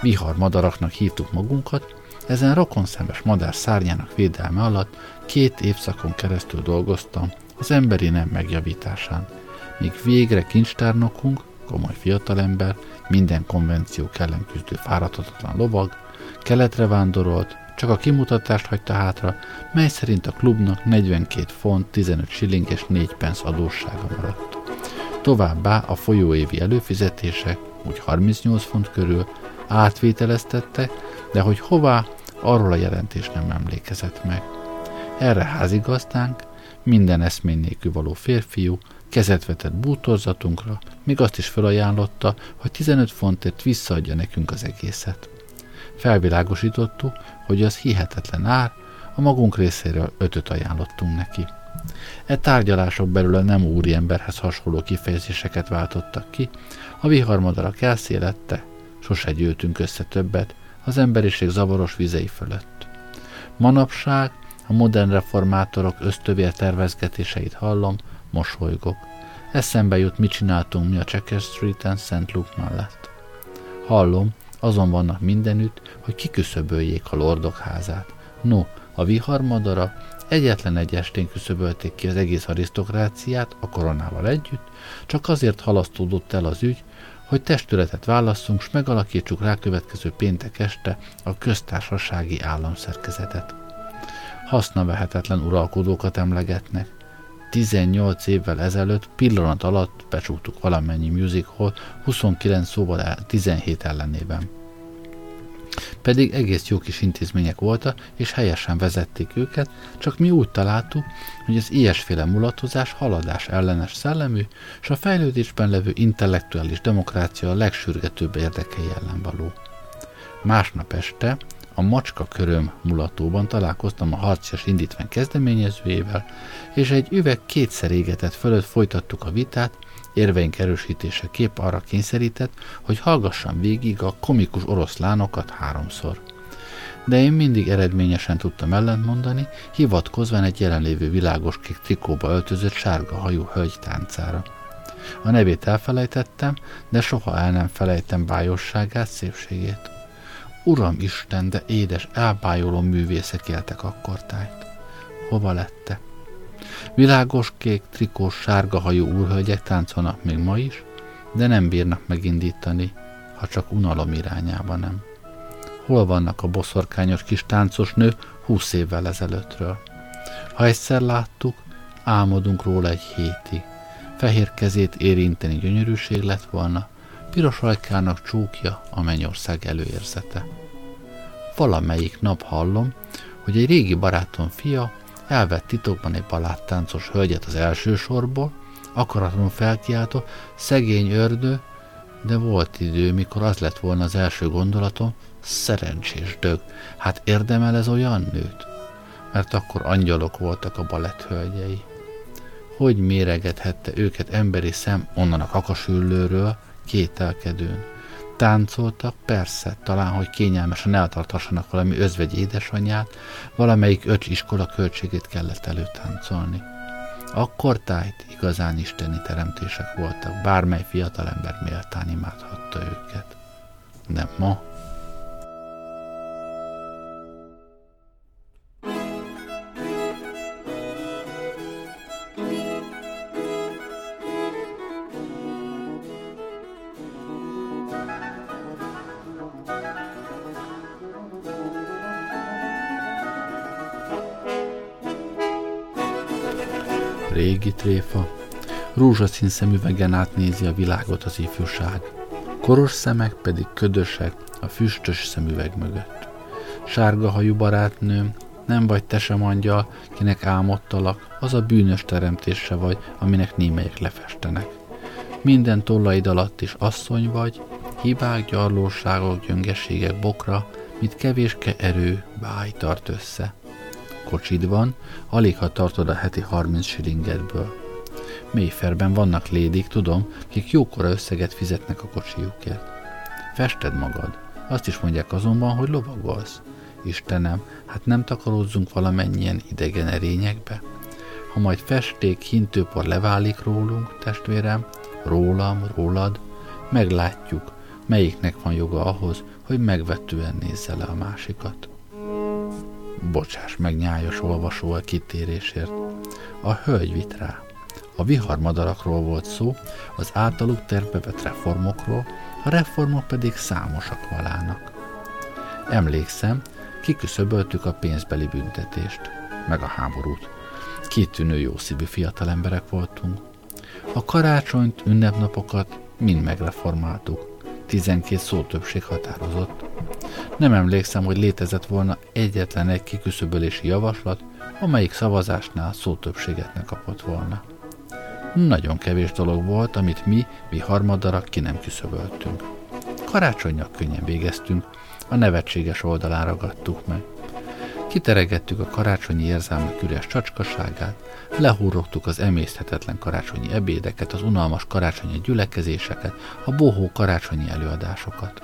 Vihar madaraknak hívtuk magunkat, ezen rokonszemes madár szárnyának védelme alatt két évszakon keresztül dolgoztam az emberi nem megjavításán, míg végre kincstárnokunk, komoly fiatalember, minden konvenció ellen küzdő fáradhatatlan lovag, keletre vándorolt, csak a kimutatást hagyta hátra, mely szerint a klubnak 42 font, 15 shilling és 4 pence adóssága maradt. Továbbá a folyóévi előfizetések, úgy 38 font körül, átvételeztettek, de hogy hová, arról a jelentés nem emlékezett meg. Erre házigazdánk, minden eszmény nélkül való férfiú, kezet vetett bútorzatunkra, még azt is felajánlotta, hogy 15 fontért visszaadja nekünk az egészet. Felvilágosítottuk, hogy az hihetetlen ár, a magunk részéről ötöt ajánlottunk neki. E tárgyalások belül a nem úri emberhez hasonló kifejezéseket váltottak ki, a viharmadarak elszélette, sose gyűltünk össze többet, az emberiség zavaros vizei fölött. Manapság a modern reformátorok ösztövér tervezgetéseit hallom, mosolygok. Eszembe jut, mit csináltunk mi a Checker Street-en St. Luke mellett. Hallom, azon vannak mindenütt, hogy kiküszöböljék a lordok házát. No, A viharmadara egyetlen egy estén küszöbölték ki az egész arisztokráciát a koronával együtt, csak azért halasztódott el az ügy, hogy testületet válasszunk, s megalakítsuk rá következő péntek este a köztársasági államszerkezetet. Hasznavehetetlen uralkodókat emlegetnek. 18 évvel ezelőtt pillanat alatt becsuktuk valamennyi music hall 29 szóval 17 ellenében. Pedig egész jó kis intézmények voltak, és helyesen vezették őket, csak mi úgy találtuk, hogy az ilyesféle mulatozás haladás ellenes szellemű, és a fejlődésben levő intellektuális demokrácia a legsürgetőbb érdekei ellen való. Másnap este a Macska Köröm mulatóban találkoztam a harcias indítvány kezdeményezőjével, és egy üveg kétszer égetett fölött folytattuk a vitát, érveink erősítése kép arra kényszerített, hogy hallgassam végig a komikus oroszlánokat háromszor. De én mindig eredményesen tudtam ellentmondani, hivatkozva egy jelenlévő világos kék trikóba öltözött sárga hajú hölgy táncára. A nevét elfelejtettem, de soha el nem felejtem bájosságát, szépségét. Uram Isten, de édes, elbájoló művészek éltek akkor tájt. Hova lette? Világos kék, trikós, sárga hajú úrhölgyek táncolnak még ma is, de nem bírnak megindítani, ha csak unalom irányába nem. Hol vannak a boszorkányos kis táncos nő húsz évvel ezelőttről? Ha egyszer láttuk, álmodunk róla egy hétig. Fehér kezét érinteni gyönyörűség lett volna, piros ajkának csúkja a mennyország előérzete. Valamelyik nap hallom, hogy egy régi barátom fia elvett titokban egy baláttáncos hölgyet az első sorból, akaratlanul felkiáltó, szegény ördő, de volt idő, mikor az lett volna az első gondolatom, szerencsés dög, hát érdemel ez olyan nőt? Mert akkor angyalok voltak a balett hölgyei. Hogy méregethette őket emberi szem onnan a kakasüllőről, kételkedőn. Táncoltak, persze, talán, hogy kényelmesen eltartassanak valami özvegy édesanyját, valamelyik öcs iskola költségét kellett előtáncolni. Akkor tájt igazán isteni teremtések voltak, bármely fiatalember méltán imádhatta őket. De ma régi tréfa, rózsaszín szemüvegen átnézi a világot az ifjúság, koros szemek pedig ködösek a füstös szemüveg mögött. Sárga hajú barátnőm, nem vagy te sem angyal, kinek álmodtalak, az a bűnös teremtése vagy, aminek némelyek lefestenek. Minden tollaid alatt is asszony vagy, hibák, gyarlóságok, gyöngeségek bokra, mit kevéske erő, báj tart össze kocsid van, alig ha tartod a heti 30 shillingedből. Mélyferben vannak lédik, tudom, kik jókora összeget fizetnek a kocsijukért. Fested magad. Azt is mondják azonban, hogy lovagolsz. Istenem, hát nem takarózzunk valamennyien idegen erényekbe? Ha majd festék, hintőpor leválik rólunk, testvérem, rólam, rólad, meglátjuk, melyiknek van joga ahhoz, hogy megvetően nézze le a másikat. Bocsáss meg nyájas olvasó a kitérésért. A hölgy vit rá. A viharmadarakról volt szó, az általuk tervbe reformokról, a reformok pedig számosak valának. Emlékszem, kiküszöböltük a pénzbeli büntetést, meg a háborút. Kitűnő jó szívű fiatal emberek voltunk. A karácsonyt, ünnepnapokat mind megreformáltuk. 12 szótöbbség határozott. Nem emlékszem, hogy létezett volna egyetlen egy kiküszöbölési javaslat, amelyik szavazásnál szótöbbséget ne kapott volna. Nagyon kevés dolog volt, amit mi, mi harmadarak ki nem küszöböltünk. Karácsonyak könnyen végeztünk, a nevetséges oldalán ragadtuk meg. Kiteregettük a karácsonyi érzelmek üres csacskaságát, lehúrogtuk az emészthetetlen karácsonyi ebédeket, az unalmas karácsonyi gyülekezéseket, a bohó karácsonyi előadásokat.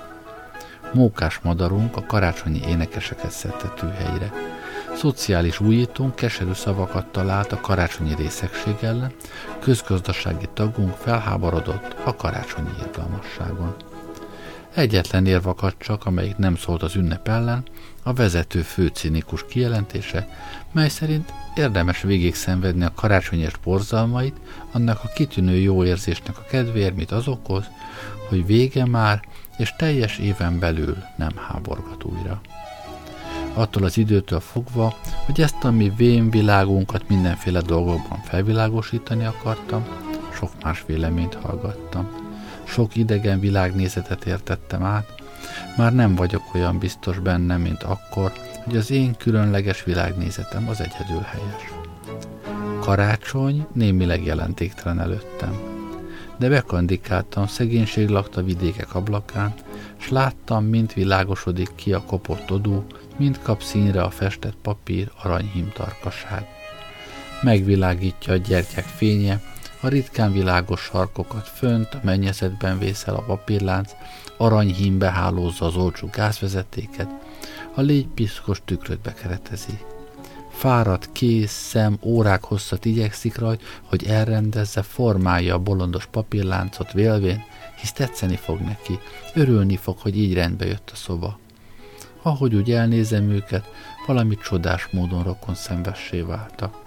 Mókás madarunk a karácsonyi énekeseket szedte tűhelyre. Szociális újítónk keserű szavakat talált a karácsonyi részegség ellen, közgazdasági tagunk felháborodott a karácsonyi irgalmasságon. Egyetlen érv akadt csak, amelyik nem szólt az ünnep ellen, a vezető főcinikus kijelentése, mely szerint érdemes végig szenvedni a karácsonyos borzalmait, annak a kitűnő jó érzésnek a kedvéért, mit az okoz, hogy vége már, és teljes éven belül nem háborgat újra. Attól az időtől fogva, hogy ezt a mi vén világunkat mindenféle dolgokban felvilágosítani akartam, sok más véleményt hallgattam. Sok idegen világnézetet értettem át, már nem vagyok olyan biztos benne, mint akkor, hogy az én különleges világnézetem az egyedül helyes. Karácsony némileg jelentéktelen előttem, de bekandikáltam szegénység lakta vidékek ablakán, s láttam, mint világosodik ki a kopott odú, mint kap színre a festett papír aranyhím tarkaság. Megvilágítja a gyertyák fénye, a ritkán világos sarkokat fönt, a mennyezetben vészel a papírlánc, aranyhímbe hálózza az olcsó gázvezetéket, a légy piszkos tükröt bekeretezi. Fáradt kéz, szem, órák hosszat igyekszik rajt, hogy elrendezze, formálja a bolondos papírláncot vélvén, hisz tetszeni fog neki, örülni fog, hogy így rendbe jött a szoba. Ahogy úgy elnézem őket, valami csodás módon rokon szembessé váltak.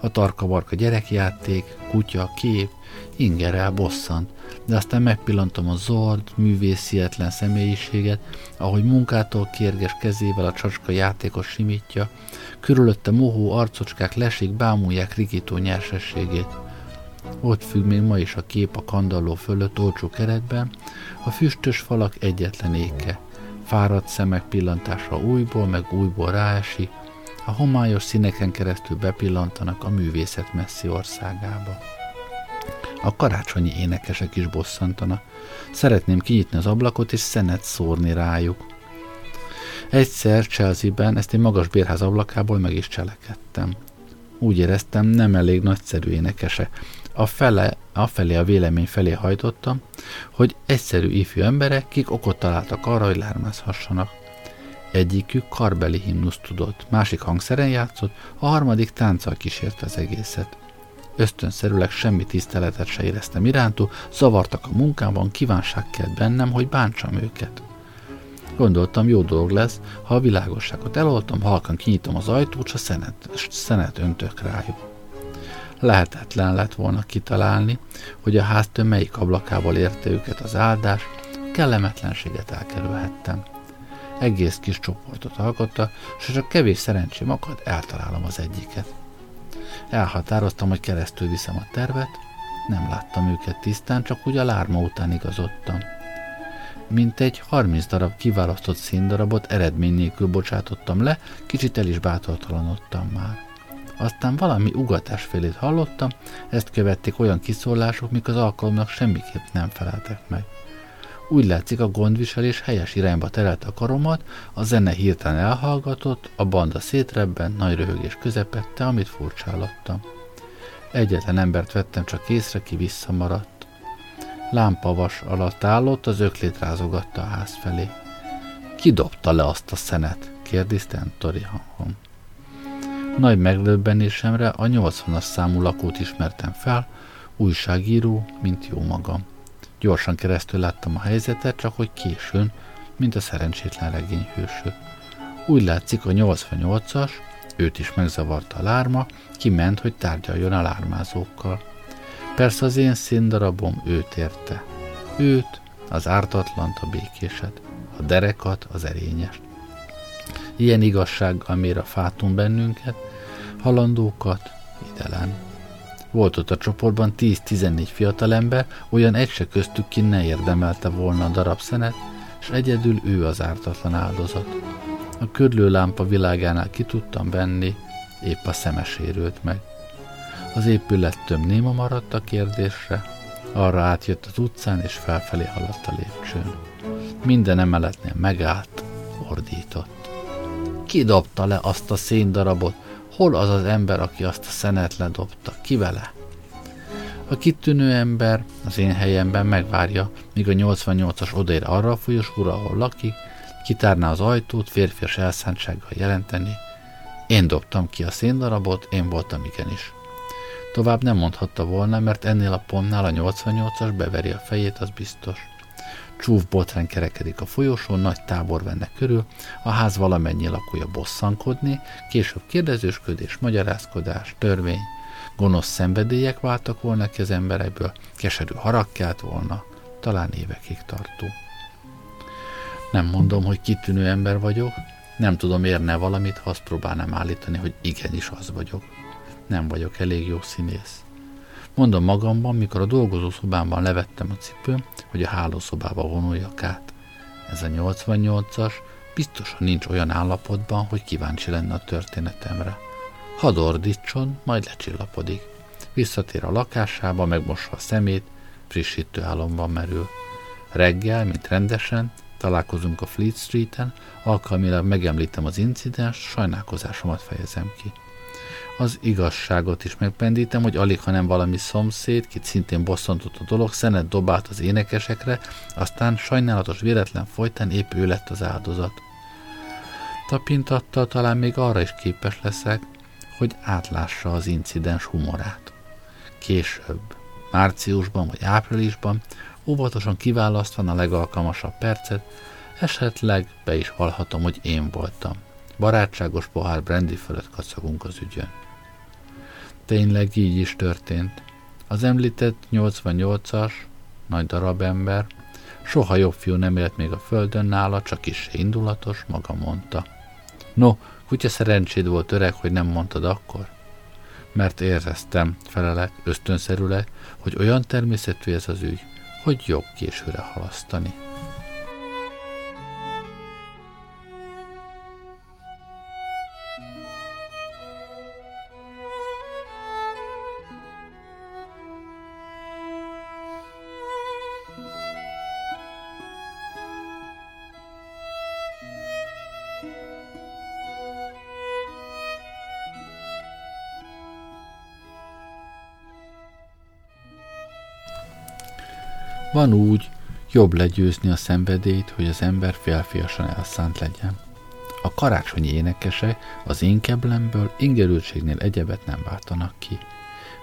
A tarka-barka gyerekjáték, kutya, kép, ingerel, bosszant, de aztán megpillantom a zord, művészietlen személyiséget, ahogy munkától kérges kezével a csacska játékos simítja, körülötte mohó arcocskák lesik, bámulják rikító nyersességét. Ott függ még ma is a kép a kandalló fölött olcsó keretben, a füstös falak egyetlen éke. Fáradt szemek pillantása újból meg újból ráesik, a homályos színeken keresztül bepillantanak a művészet messzi országába. A karácsonyi énekesek is bosszantana. Szeretném kinyitni az ablakot és szenet szórni rájuk. Egyszer Chelsea-ben ezt egy magas bérház ablakából meg is cselekedtem. Úgy éreztem, nem elég nagyszerű énekese. A fele, a felé a vélemény felé hajtottam, hogy egyszerű ifjú emberek, kik okot találtak arra, hogy lármázhassanak. Egyikük karbeli himnusz tudott, másik hangszeren játszott, a harmadik tánccal kísérte az egészet. Ösztönszerűleg semmi tiszteletet se éreztem irántú, zavartak a munkámban, kívánság kelt bennem, hogy bántsam őket. Gondoltam, jó dolog lesz, ha a világosságot eloltom, halkan kinyitom az ajtót, s a szenet, szenet öntök rájuk. Lehetetlen lett volna kitalálni, hogy a háztől melyik ablakával érte őket az áldás, kellemetlenséget elkerülhettem egész kis csoportot alkotta, és csak kevés szerencsém akad, eltalálom az egyiket. Elhatároztam, hogy keresztül viszem a tervet, nem láttam őket tisztán, csak úgy a lárma után igazodtam. Mint egy 30 darab kiválasztott színdarabot eredmény nélkül bocsátottam le, kicsit el is bátortalanodtam már. Aztán valami ugatás félét hallottam, ezt követték olyan kiszólások, mik az alkalomnak semmiképp nem feleltek meg. Úgy látszik, a gondviselés helyes irányba terelte a karomat, a zene hirtelen elhallgatott, a banda szétrebben, nagy röhögés közepette, amit furcsálottam. Egyetlen embert vettem csak észre, ki visszamaradt. Lámpavas alatt állott, az öklét rázogatta a ház felé. Ki dobta le azt a szenet? kérdezte Antori hangon. Nagy megdöbbenésemre a 80-as számú lakót ismertem fel, újságíró, mint jó magam. Gyorsan keresztül láttam a helyzetet, csak hogy későn, mint a szerencsétlen regényhősök. Úgy látszik, a 88-as, őt is megzavarta a lárma, kiment, hogy tárgyaljon a lármázókkal. Persze az én színdarabom őt érte. Őt, az ártatlant, a békéset, a derekat, az erényest. Ilyen igazsággal mér a fátum bennünket, halandókat, idelen. Volt ott a csoportban 10-14 fiatalember, olyan egy se köztük ki ne érdemelte volna a darab szenet, és egyedül ő az ártatlan áldozat. A körlő lámpa világánál ki tudtam benni, épp a szeme sérült meg. Az épület több néma maradt a kérdésre, arra átjött az utcán, és felfelé haladt a lépcsőn. Minden emeletnél megállt, ordított. Ki le azt a széndarabot, Hol az az ember, aki azt a szenet ledobta? Ki vele? A kitűnő ember az én helyemben megvárja, míg a 88-as odér arra a folyosóra, ahol lakik, kitárná az ajtót, férfias elszántsággal jelenteni. Én dobtam ki a széndarabot, én voltam igenis. Tovább nem mondhatta volna, mert ennél a pontnál a 88-as beveri a fejét, az biztos. Csúf botrány kerekedik a folyosón, nagy tábor venne körül, a ház valamennyi lakója bosszankodni, később kérdezősködés, magyarázkodás, törvény, gonosz szenvedélyek váltak volna ki az emberekből, keserű harag volna, talán évekig tartó. Nem mondom, hogy kitűnő ember vagyok, nem tudom érne valamit, ha azt próbálnám állítani, hogy igenis az vagyok. Nem vagyok elég jó színész. Mondom magamban, mikor a dolgozószobámban levettem a cipőm, hogy a hálószobába vonuljak át. Ez a 88-as biztosan nincs olyan állapotban, hogy kíváncsi lenne a történetemre. Hadd ordítson, majd lecsillapodik. Visszatér a lakásába, megmossa a szemét, frissítő álomban merül. Reggel, mint rendesen, találkozunk a Fleet Street-en, alkalmilag megemlítem az incidens, sajnálkozásomat fejezem ki. Az igazságot is megpendítem, hogy alig, ha nem valami szomszéd, kit szintén bosszantott a dolog, szenet dobált az énekesekre, aztán sajnálatos véletlen folytán épp ő lett az áldozat. Tapintattal talán még arra is képes leszek, hogy átlássa az incidens humorát. Később, márciusban vagy áprilisban, óvatosan kiválasztva a legalkalmasabb percet, esetleg be is valhatom, hogy én voltam. Barátságos pohár brandy fölött kacagunk az ügyön. Tényleg így is történt. Az említett 88-as, nagy darab ember, soha jobb fiú nem élt még a földön nála, csak is indulatos, maga mondta. No, kutya szerencséd volt öreg, hogy nem mondtad akkor? Mert éreztem, felelek, ösztönszerűleg, hogy olyan természetű ez az ügy, hogy jobb későre halasztani. Van úgy, jobb legyőzni a szenvedélyt, hogy az ember félfiasan elszánt legyen. A karácsonyi énekesek az én keblemből ingerültségnél egyebet nem váltanak ki.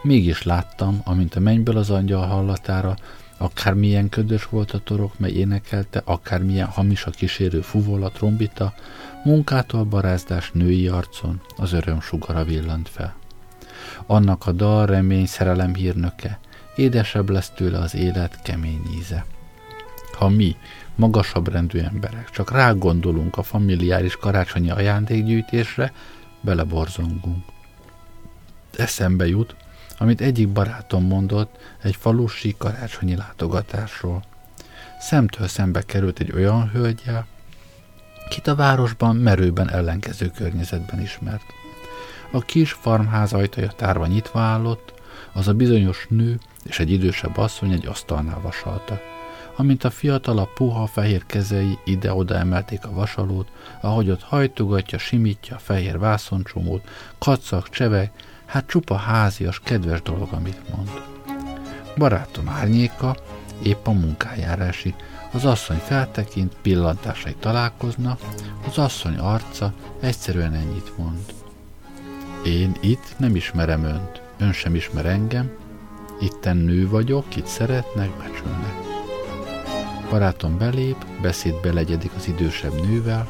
Mégis láttam, amint a mennyből az angyal hallatára, akármilyen ködös volt a torok, mely énekelte, akármilyen hamis a kísérő fuvola, trombita, munkától barázdás női arcon az öröm sugara villant fel. Annak a dal remény szerelem hírnöke, édesebb lesz tőle az élet kemény íze. Ha mi, magasabb rendű emberek, csak rá gondolunk a familiáris karácsonyi ajándékgyűjtésre, beleborzongunk. Eszembe jut, amit egyik barátom mondott egy falusi karácsonyi látogatásról. Szemtől szembe került egy olyan hölgyel, kit a városban merőben ellenkező környezetben ismert. A kis farmház ajtaja tárva nyitva állott, az a bizonyos nő és egy idősebb asszony egy asztalnál vasalta. Amint a fiatal a puha fehér kezei ide-oda emelték a vasalót, ahogy ott hajtogatja, simítja a fehér vászoncsomót, kacak, cseveg, hát csupa házias, kedves dolog, amit mond. Barátom árnyéka épp a munkájára esik, az asszony feltekint, pillantásai találkoznak, az asszony arca egyszerűen ennyit mond. Én itt nem ismerem önt, ön sem ismer engem, Itten nő vagyok, kit szeretnek, becsülnek. Barátom belép, beszédbe legyedik az idősebb nővel,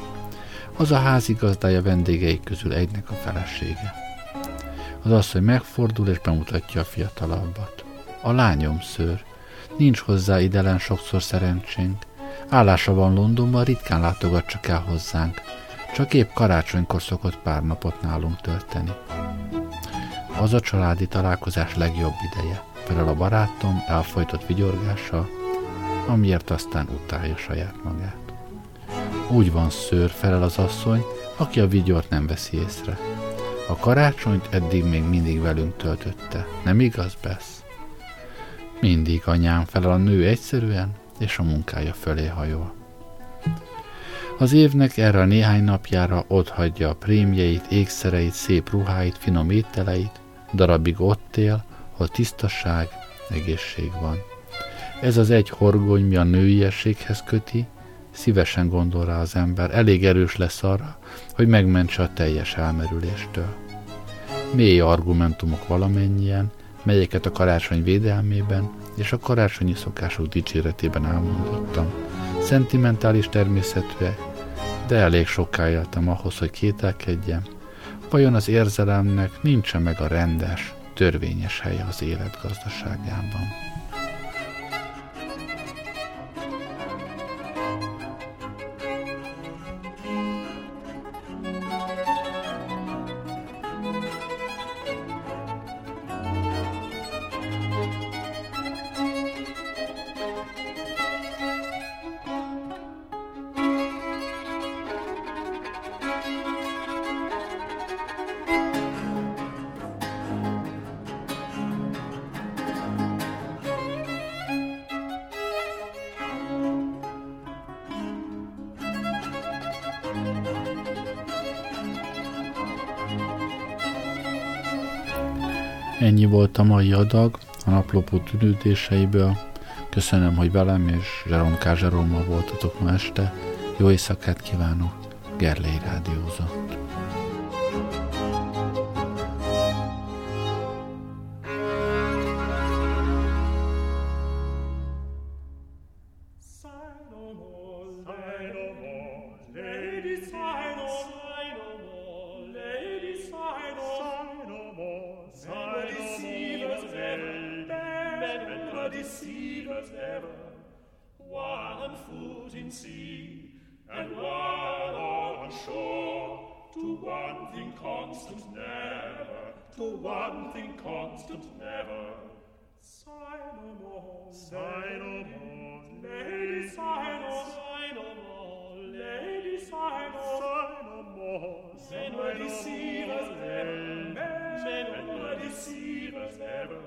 az a házigazdája vendégeik közül egynek a felesége. Az asszony megfordul és bemutatja a fiatalabbat. A lányom szőr, nincs hozzá idelen sokszor szerencsénk, állása van Londonban, ritkán látogat csak el hozzánk, csak épp karácsonykor szokott pár napot nálunk tölteni. Az a családi találkozás legjobb ideje felel a barátom elfolytott vigyorgással, amiért aztán utálja saját magát. Úgy van szőr, felel az asszony, aki a vigyort nem veszi észre. A karácsonyt eddig még mindig velünk töltötte, nem igaz, Besz? Mindig anyám felel a nő egyszerűen, és a munkája fölé hajol. Az évnek erre a néhány napjára ott hagyja a prémjeit, ékszereit, szép ruháit, finom ételeit, darabig ott él, ahol tisztaság, egészség van. Ez az egy horgony, mi a nőiességhez köti, szívesen gondol rá az ember, elég erős lesz arra, hogy megmentse a teljes elmerüléstől. Mély argumentumok valamennyien, melyeket a karácsony védelmében és a karácsonyi szokások dicséretében elmondottam, Szentimentális természetű, de elég soká éltem ahhoz, hogy kételkedjem, vajon az érzelemnek nincsen meg a rendes, törvényes helye az élet gazdaságában. Volt a mai adag a naplopó tűnődéseiből. Köszönöm, hogy velem és Zserom K. Zserommal voltatok ma este. Jó éjszakát kívánok, Gerlei Rádiózott. deceive us receivers heaven, deceive us heaven,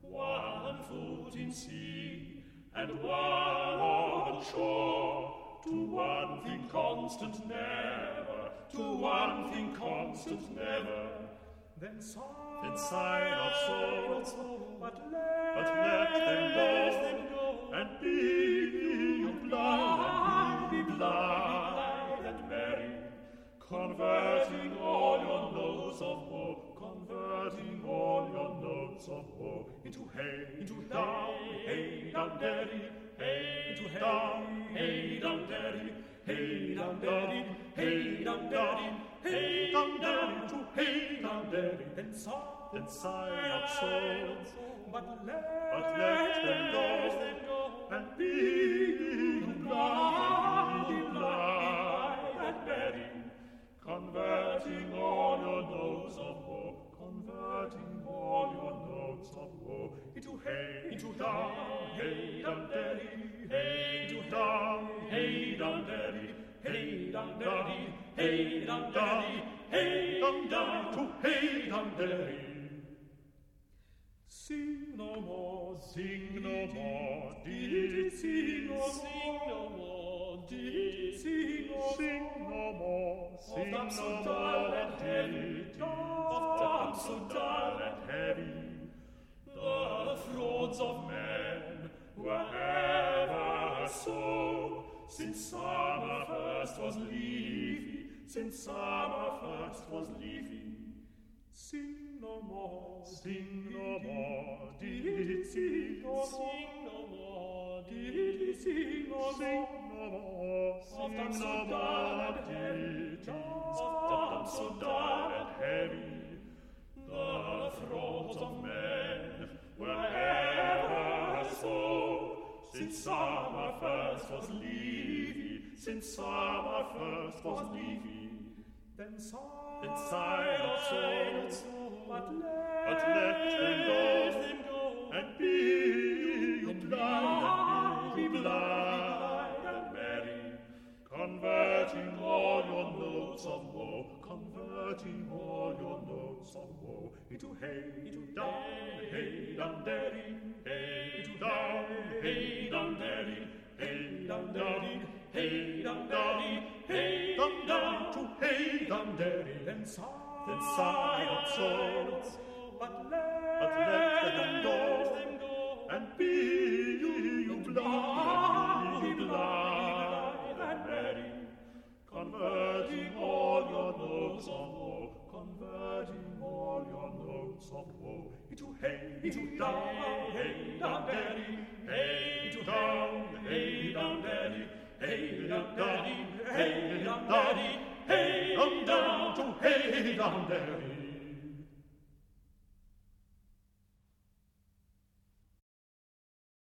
one foot in sea and one on shore, to one thing constant never, to one thing constant never. Then sigh, then sigh not so, but let, but let them go, and be converting all your notes of woe, converting all your notes of woe into hay, into down, hay, down, derry, hay, into down, hay, down, derry, hay, down, derry, hay, down, derry, hay, down, derry, to hay, down, derry, then sigh, then sigh out souls, but let them go, and be converting all your notes of woe, converting all your notes of woe into hey, into down, hey, dum, daddy, hey, into down, hey, dum, daddy, hey, dum, daddy, hey, dum, daddy, hey, down, down to hey, down, daddy. Sing no more, sing no more, did sing no more, sing no more, sing no more, sing no more, did of damp so dull and heavy, the frauds of men were ever so, since summer first was leafy, since summer first was leafy, sing no more, sing no more, did sing no sing no more, did sing no sing no more, sing no more, did soft so dark and heavy, the throats of men were ever so, since summer first was leafy, since summer first was leafy, then sigh, then sigh of souls, but let, but let them, go, them go, and be you blind, be blind and merry, converting all your notes of woe, converting all your notes of woe. Into hey, into down, hey, down, daddy, hey, into down, hey, down, daddy, hey, down, daddy, hey, down, daddy, hey, down, down to hey, down, daddy, then sigh then sigh not souls, but let, but let them go, and be you blind, be blind and merry, converting all your notes of woe, converting all your notes of woe into hey, into down, hey, down, daddy, hey, into down, hey, down, daddy, Hey down, daddy, hey down, daddy, hey down, to hey down, daddy.